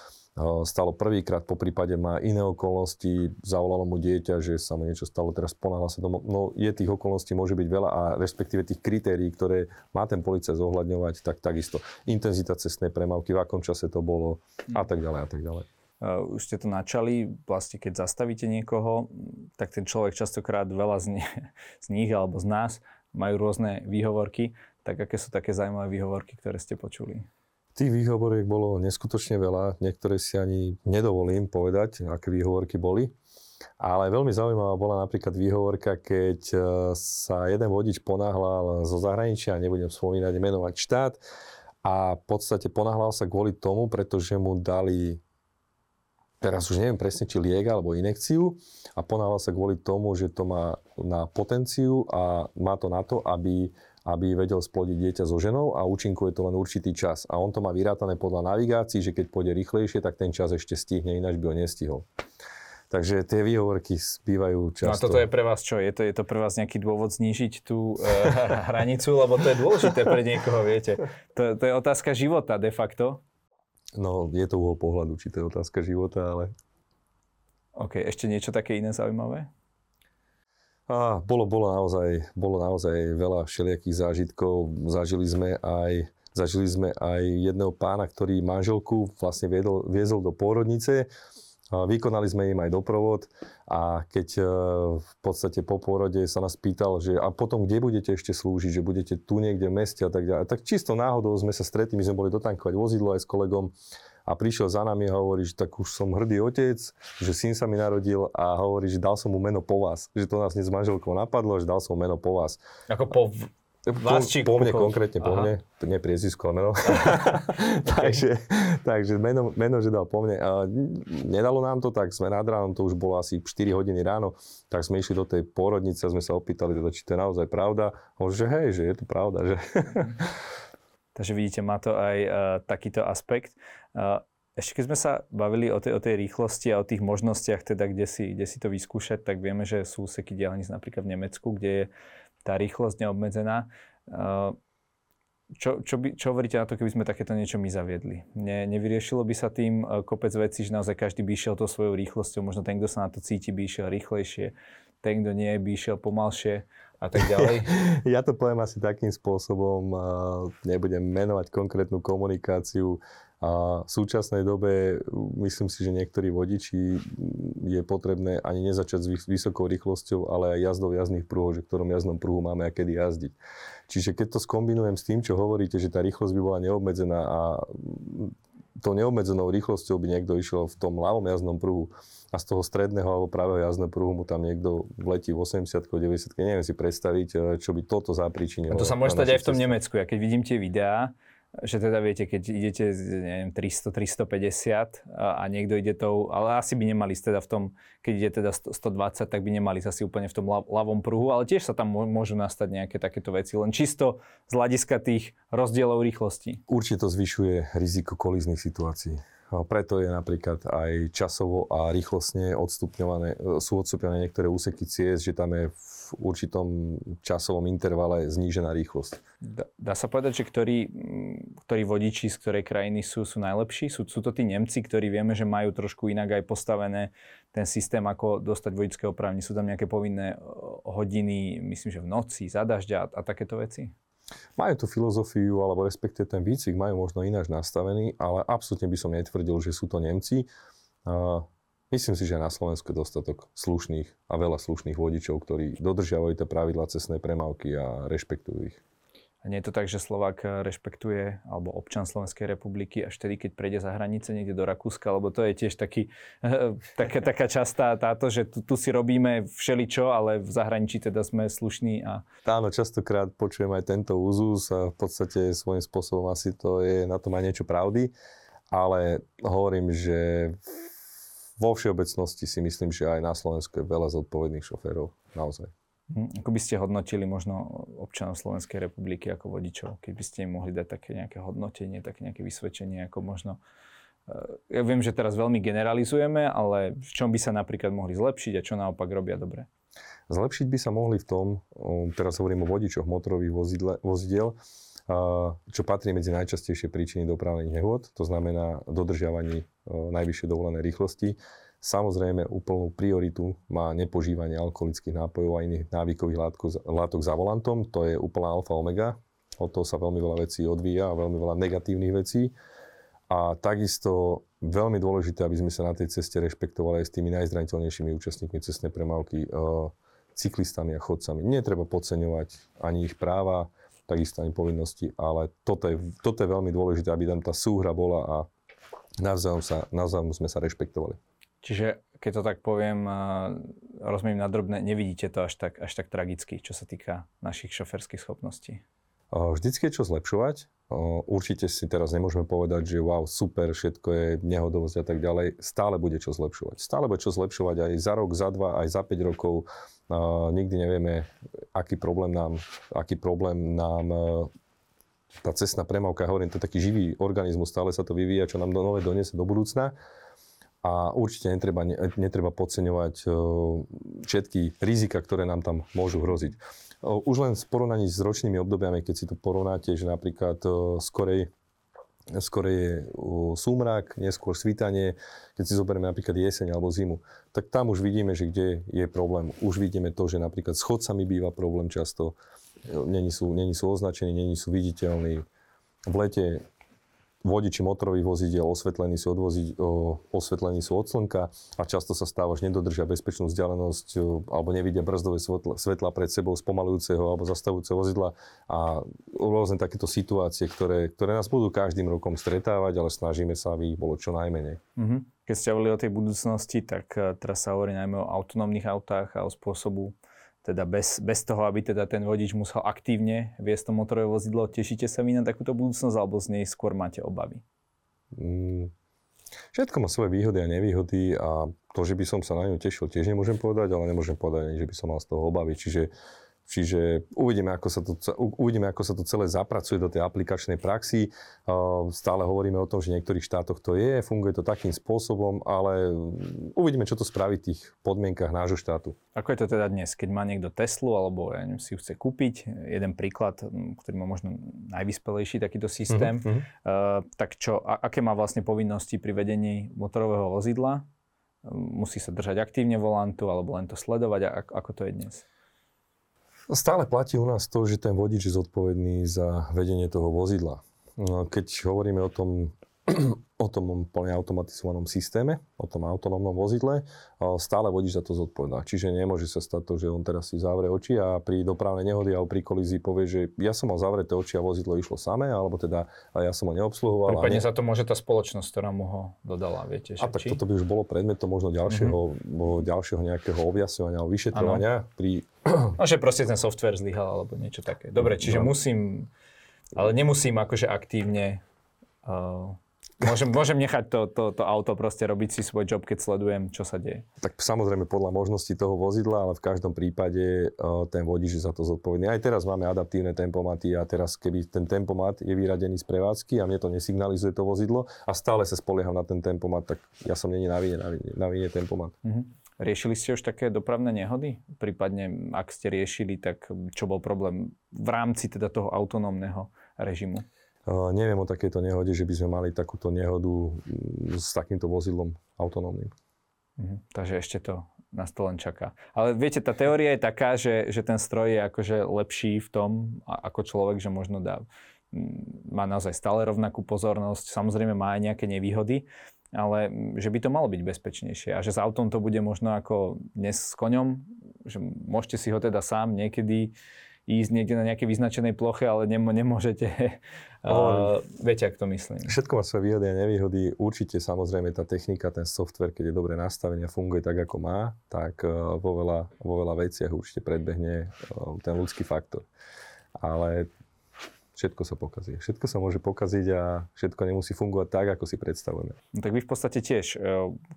stalo prvýkrát, po prípade má iné okolnosti, zavolalo mu dieťa, že sa mu niečo stalo, teraz ponáhla sa domov. No je tých okolností môže byť veľa a respektíve tých kritérií, ktoré má ten policajt zohľadňovať, tak takisto. Intenzita cestnej premávky, v akom čase to bolo a tak ďalej a tak ďalej. Uh, už ste to načali, vlastne keď zastavíte niekoho, tak ten človek častokrát veľa z, ne, [LAUGHS] z nich alebo z nás majú rôzne výhovorky. Tak aké sú také zaujímavé výhovorky, ktoré ste počuli? Tých výhovoriek bolo neskutočne veľa, niektoré si ani nedovolím povedať, aké výhovorky boli. Ale veľmi zaujímavá bola napríklad výhovorka, keď e, sa jeden vodič ponáhľal zo zahraničia, nebudem spomínať menovať štát, a v podstate ponáhľal sa kvôli tomu, pretože mu dali teraz už neviem presne, či liek alebo inekciu a ponáhľal sa kvôli tomu, že to má na potenciu a má to na to, aby aby vedel splodiť dieťa so ženou a účinkuje to len určitý čas. A on to má vyrátané podľa navigácií, že keď pôjde rýchlejšie, tak ten čas ešte stihne, ináč by ho nestihol. Takže tie výhovorky bývajú často. No a toto je pre vás čo? Je to, je to pre vás nejaký dôvod znížiť tú e, [LAUGHS] hranicu? Lebo to je dôležité pre niekoho, viete. To, to je otázka života de facto. No, je to uhol pohľadu, či to je otázka života, ale... OK, ešte niečo také iné zaujímavé? A bolo, bolo, naozaj, bolo naozaj veľa všelijakých zážitkov. Zažili sme aj, zažili sme aj jedného pána, ktorý manželku vlastne viedol, viezol do pôrodnice. Vykonali sme im aj doprovod a keď e, v podstate po pôrode sa nás pýtal, že a potom kde budete ešte slúžiť, že budete tu niekde v meste a tak ďalej. Tak čisto náhodou sme sa stretli, my sme boli dotankovať vozidlo aj s kolegom a prišiel za nami a hovorí, že tak už som hrdý otec, že syn sa mi narodil a hovorí, že dal som mu meno po vás. Že to nás dnes s manželkou napadlo, že dal som mu meno po vás. Ako po Vás či po mne po konkrétne, po Aha. mne, to nie priezvisko, ale meno. [LAUGHS] [LAUGHS] takže takže meno, meno, že dal po mne. A nedalo nám to, tak sme nad ránom, to už bolo asi 4 hodiny ráno, tak sme išli do tej pôrodnice a sme sa opýtali, teda, či to je naozaj pravda. A on, že hej, že je to pravda. Že... [LAUGHS] takže vidíte, má to aj uh, takýto aspekt. Uh, ešte keď sme sa bavili o tej, o tej rýchlosti a o tých možnostiach, teda kde si, kde si to vyskúšať, tak vieme, že sú úseky diálnic napríklad v Nemecku, kde je tá rýchlosť neobmedzená. Čo, čo, by, čo hovoríte na to, keby sme takéto niečo my zaviedli? Ne, nevyriešilo by sa tým e, kopec vecí, že naozaj každý by išiel to svojou rýchlosťou, možno ten, kto sa na to cíti, by išiel rýchlejšie, ten, kto nie, by išiel pomalšie a tak ďalej? [LAUGHS] ja to poviem asi takým spôsobom, nebudem menovať konkrétnu komunikáciu, a v súčasnej dobe myslím si, že niektorí vodiči je potrebné ani nezačať s vysokou rýchlosťou, ale aj jazdou jazdných prúhov, že v ktorom jazdnom prúhu máme a kedy jazdiť. Čiže keď to skombinujem s tým, čo hovoríte, že tá rýchlosť by bola neobmedzená a tou neobmedzenou rýchlosťou by niekto išiel v tom ľavom jazdnom pruhu a z toho stredného alebo pravého jazdného pruhu mu tam niekto vletí v 80 90 neviem si predstaviť, čo by toto zapričinilo. A to sa môže stať aj v tom Nemecku. Ja keď vidím tie videá, že teda viete, keď idete neviem, 300, 350 a, a niekto ide tou, ale asi by nemali teda v tom, keď ide teda 120, tak by nemali asi úplne v tom ľavom pruhu, ale tiež sa tam môžu nastať nejaké takéto veci, len čisto z hľadiska tých rozdielov rýchlosti. Určite to zvyšuje riziko kolíznych situácií. Preto je napríklad aj časovo a rýchlostne odstupňované, sú odstupňované niektoré úseky ciest, že tam je v určitom časovom intervale znížená rýchlosť. Dá, dá sa povedať, že ktorí, ktorí vodiči z ktorej krajiny sú, sú najlepší? Sú, sú to tí Nemci, ktorí vieme, že majú trošku inak aj postavené ten systém, ako dostať vodičské oprávne? Sú tam nejaké povinné hodiny, myslím, že v noci, za dažďa a, a takéto veci? Majú tú filozofiu, alebo respektíve ten výcvik majú možno ináč nastavený, ale absolútne by som netvrdil, že sú to Nemci. Myslím si, že na Slovensku je dostatok slušných a veľa slušných vodičov, ktorí dodržiavajú tie pravidla cestnej premávky a rešpektujú ich. A nie je to tak, že Slovák rešpektuje, alebo občan Slovenskej republiky až vtedy, keď prejde za hranice niekde do Rakúska, lebo to je tiež taký, taká, taká častá táto, že tu, tu si robíme všeličo, ale v zahraničí teda sme slušní. A... Áno, častokrát počujem aj tento úzus a v podstate svojím spôsobom asi to je na tom aj niečo pravdy, ale hovorím, že vo všeobecnosti si myslím, že aj na Slovensku je veľa zodpovedných šoférov, naozaj. Hm, ako by ste hodnotili možno občanov Slovenskej republiky ako vodičov, keď by ste im mohli dať také nejaké hodnotenie, také nejaké vysvedčenie, ako možno... Eh, ja viem, že teraz veľmi generalizujeme, ale v čom by sa napríklad mohli zlepšiť a čo naopak robia dobre? Zlepšiť by sa mohli v tom, teraz hovorím o vodičoch motorových vozidle, vozidiel, čo patrí medzi najčastejšie príčiny dopravných nehôd, to znamená dodržiavanie najvyššie dovolené rýchlosti, Samozrejme, úplnú prioritu má nepožívanie alkoholických nápojov a iných návykových látok, látok za volantom. To je úplná alfa omega. Od toho sa veľmi veľa vecí odvíja a veľmi veľa negatívnych vecí. A takisto veľmi dôležité, aby sme sa na tej ceste rešpektovali aj s tými najzraniteľnejšími účastníkmi cestnej premávky, cyklistami a chodcami. Netreba podceňovať ani ich práva, takisto ani povinnosti, ale toto je, toto je veľmi dôležité, aby tam tá súhra bola a navzájom, sa, navzájom sme sa rešpektovali. Čiže keď to tak poviem, rozumiem na drobné, nevidíte to až tak, až tak tragicky, čo sa týka našich šoferských schopností? Vždycky je čo zlepšovať. Určite si teraz nemôžeme povedať, že wow, super, všetko je nehodovosť a tak ďalej. Stále bude čo zlepšovať. Stále bude čo zlepšovať aj za rok, za dva, aj za 5 rokov. Nikdy nevieme, aký problém nám, aký problém nám tá cestná premávka, hovorím, to je taký živý organizmus, stále sa to vyvíja, čo nám do nové doniesie do budúcna a určite netreba, netreba podceňovať všetky rizika, ktoré nám tam môžu hroziť. Už len v porovnaní s ročnými obdobiami, keď si to porovnáte, že napríklad skorej skôr je súmrak, neskôr svítanie, keď si zoberieme napríklad jeseň alebo zimu, tak tam už vidíme, že kde je problém. Už vidíme to, že napríklad s chodcami býva problém často, není sú, není sú označení, není sú viditeľní. V lete vodiči motorových vozidiel osvetlení sú od, vozi, o, osvetlení sú od slnka a často sa stáva, že nedodržia bezpečnú vzdialenosť alebo nevidia brzdové svetla, pred sebou spomalujúceho alebo zastavujúceho vozidla a rôzne takéto situácie, ktoré, ktoré nás budú každým rokom stretávať, ale snažíme sa, aby ich bolo čo najmenej. Mm-hmm. Keď ste hovorili o tej budúcnosti, tak uh, teraz sa hovorí najmä o autonómnych autách a o spôsobu teda bez, bez toho, aby teda ten vodič musel aktívne viesť to motorové vozidlo. Tešíte sa vy na takúto budúcnosť, alebo z nej skôr máte obavy? Mm, všetko má svoje výhody a nevýhody a to, že by som sa na ňu tešil, tiež nemôžem povedať, ale nemôžem povedať ani, že by som mal z toho obavy. Čiže Čiže uvidíme ako, sa to, uvidíme, ako sa to celé zapracuje do tej aplikačnej praxi. Stále hovoríme o tom, že v niektorých štátoch to je, funguje to takým spôsobom, ale uvidíme, čo to spraví v tých podmienkach nášho štátu. Ako je to teda dnes, keď má niekto Teslu alebo ja neviem, si ju chce kúpiť, jeden príklad, ktorý má možno najvyspelejší takýto systém, mm-hmm. uh, tak čo, a, aké má vlastne povinnosti pri vedení motorového vozidla? Musí sa držať aktívne volantu alebo len to sledovať? A, ako to je dnes? Stále platí u nás to, že ten vodič je zodpovedný za vedenie toho vozidla. No, keď hovoríme o tom [CLEARS THROAT] o tom plne automatizovanom systéme, o tom autonómnom vozidle, stále vodič za to zodpovedá. Čiže nemôže sa stať to, že on teraz si zavrie oči a pri dopravnej nehody alebo pri kolízii povie, že ja som mal zavreté oči a vozidlo išlo samé, alebo teda ja som ho neobsluhoval. Prípadne ne... za to môže tá spoločnosť, ktorá mu ho dodala, viete. Že a tak či? toto by už bolo predmetom možno ďalšieho, uh-huh. ďalšieho nejakého objasňovania alebo vyšetrovania. Pri... [CLEARS THROAT] No, že proste ten software zlyhal alebo niečo také. Dobre, čiže no. musím, ale nemusím akože aktívne uh, Môžem, môžem nechať to, to, to auto proste robiť si svoj job, keď sledujem, čo sa deje. Tak samozrejme podľa možností toho vozidla, ale v každom prípade uh, ten vodič je za to zodpovedný. Aj teraz máme adaptívne tempomaty a teraz keby ten tempomat je vyradený z prevádzky a mne to nesignalizuje to vozidlo a stále sa spolieham na ten tempomat, tak ja som není na vine, na vine, na vine tempomat. Uh-huh. Riešili ste už také dopravné nehody? Prípadne, ak ste riešili, tak čo bol problém v rámci teda toho autonómneho režimu? Neviem o takejto nehode, že by sme mali takúto nehodu s takýmto vozidlom autonómnym. Mhm, takže ešte to nás to len čaká. Ale viete, tá teória je taká, že, že ten stroj je akože lepší v tom, ako človek, že možno dá, má naozaj stále rovnakú pozornosť, samozrejme má aj nejaké nevýhody, ale že by to malo byť bezpečnejšie a že s autom to bude možno ako dnes s koňom, že môžete si ho teda sám niekedy ísť niekde na nejakej vyznačenej ploche, ale nemô- nemôžete. [LAUGHS] Uh, viete, ak to myslím. Všetko má svoje výhody a nevýhody. Určite samozrejme tá technika, ten software, keď je dobre nastavený a funguje tak, ako má, tak uh, vo, veľa, vo veľa veciach určite predbehne uh, ten ľudský faktor. Ale všetko sa pokazí. Všetko sa môže pokaziť a všetko nemusí fungovať tak, ako si predstavujeme. No, tak vy v podstate tiež,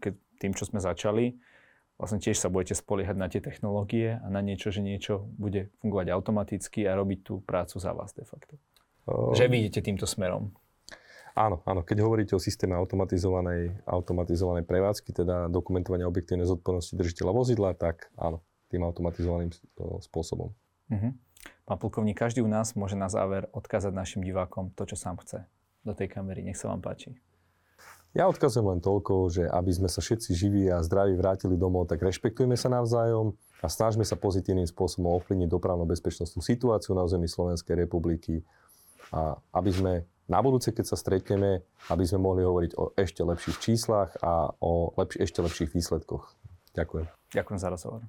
keď tým, čo sme začali, vlastne tiež sa budete spoliehať na tie technológie a na niečo, že niečo bude fungovať automaticky a robiť tú prácu za vás de facto. Uh, že vy idete týmto smerom. Áno, áno. Keď hovoríte o systéme automatizovanej, automatizovanej prevádzky, teda dokumentovania objektívnej zodpovednosti držiteľa vozidla, tak áno, tým automatizovaným spôsobom. Uh-huh. Pán plukovník, každý u nás môže na záver odkázať našim divákom to, čo sám chce do tej kamery. Nech sa vám páči. Ja odkazujem len toľko, že aby sme sa všetci živí a zdraví vrátili domov, tak rešpektujme sa navzájom a snažme sa pozitívnym spôsobom ovplyvniť dopravno-bezpečnostnú situáciu na území Slovenskej republiky a aby sme na budúce, keď sa stretneme, aby sme mohli hovoriť o ešte lepších číslach a o lepš- ešte lepších výsledkoch. Ďakujem. Ďakujem za rozhovor.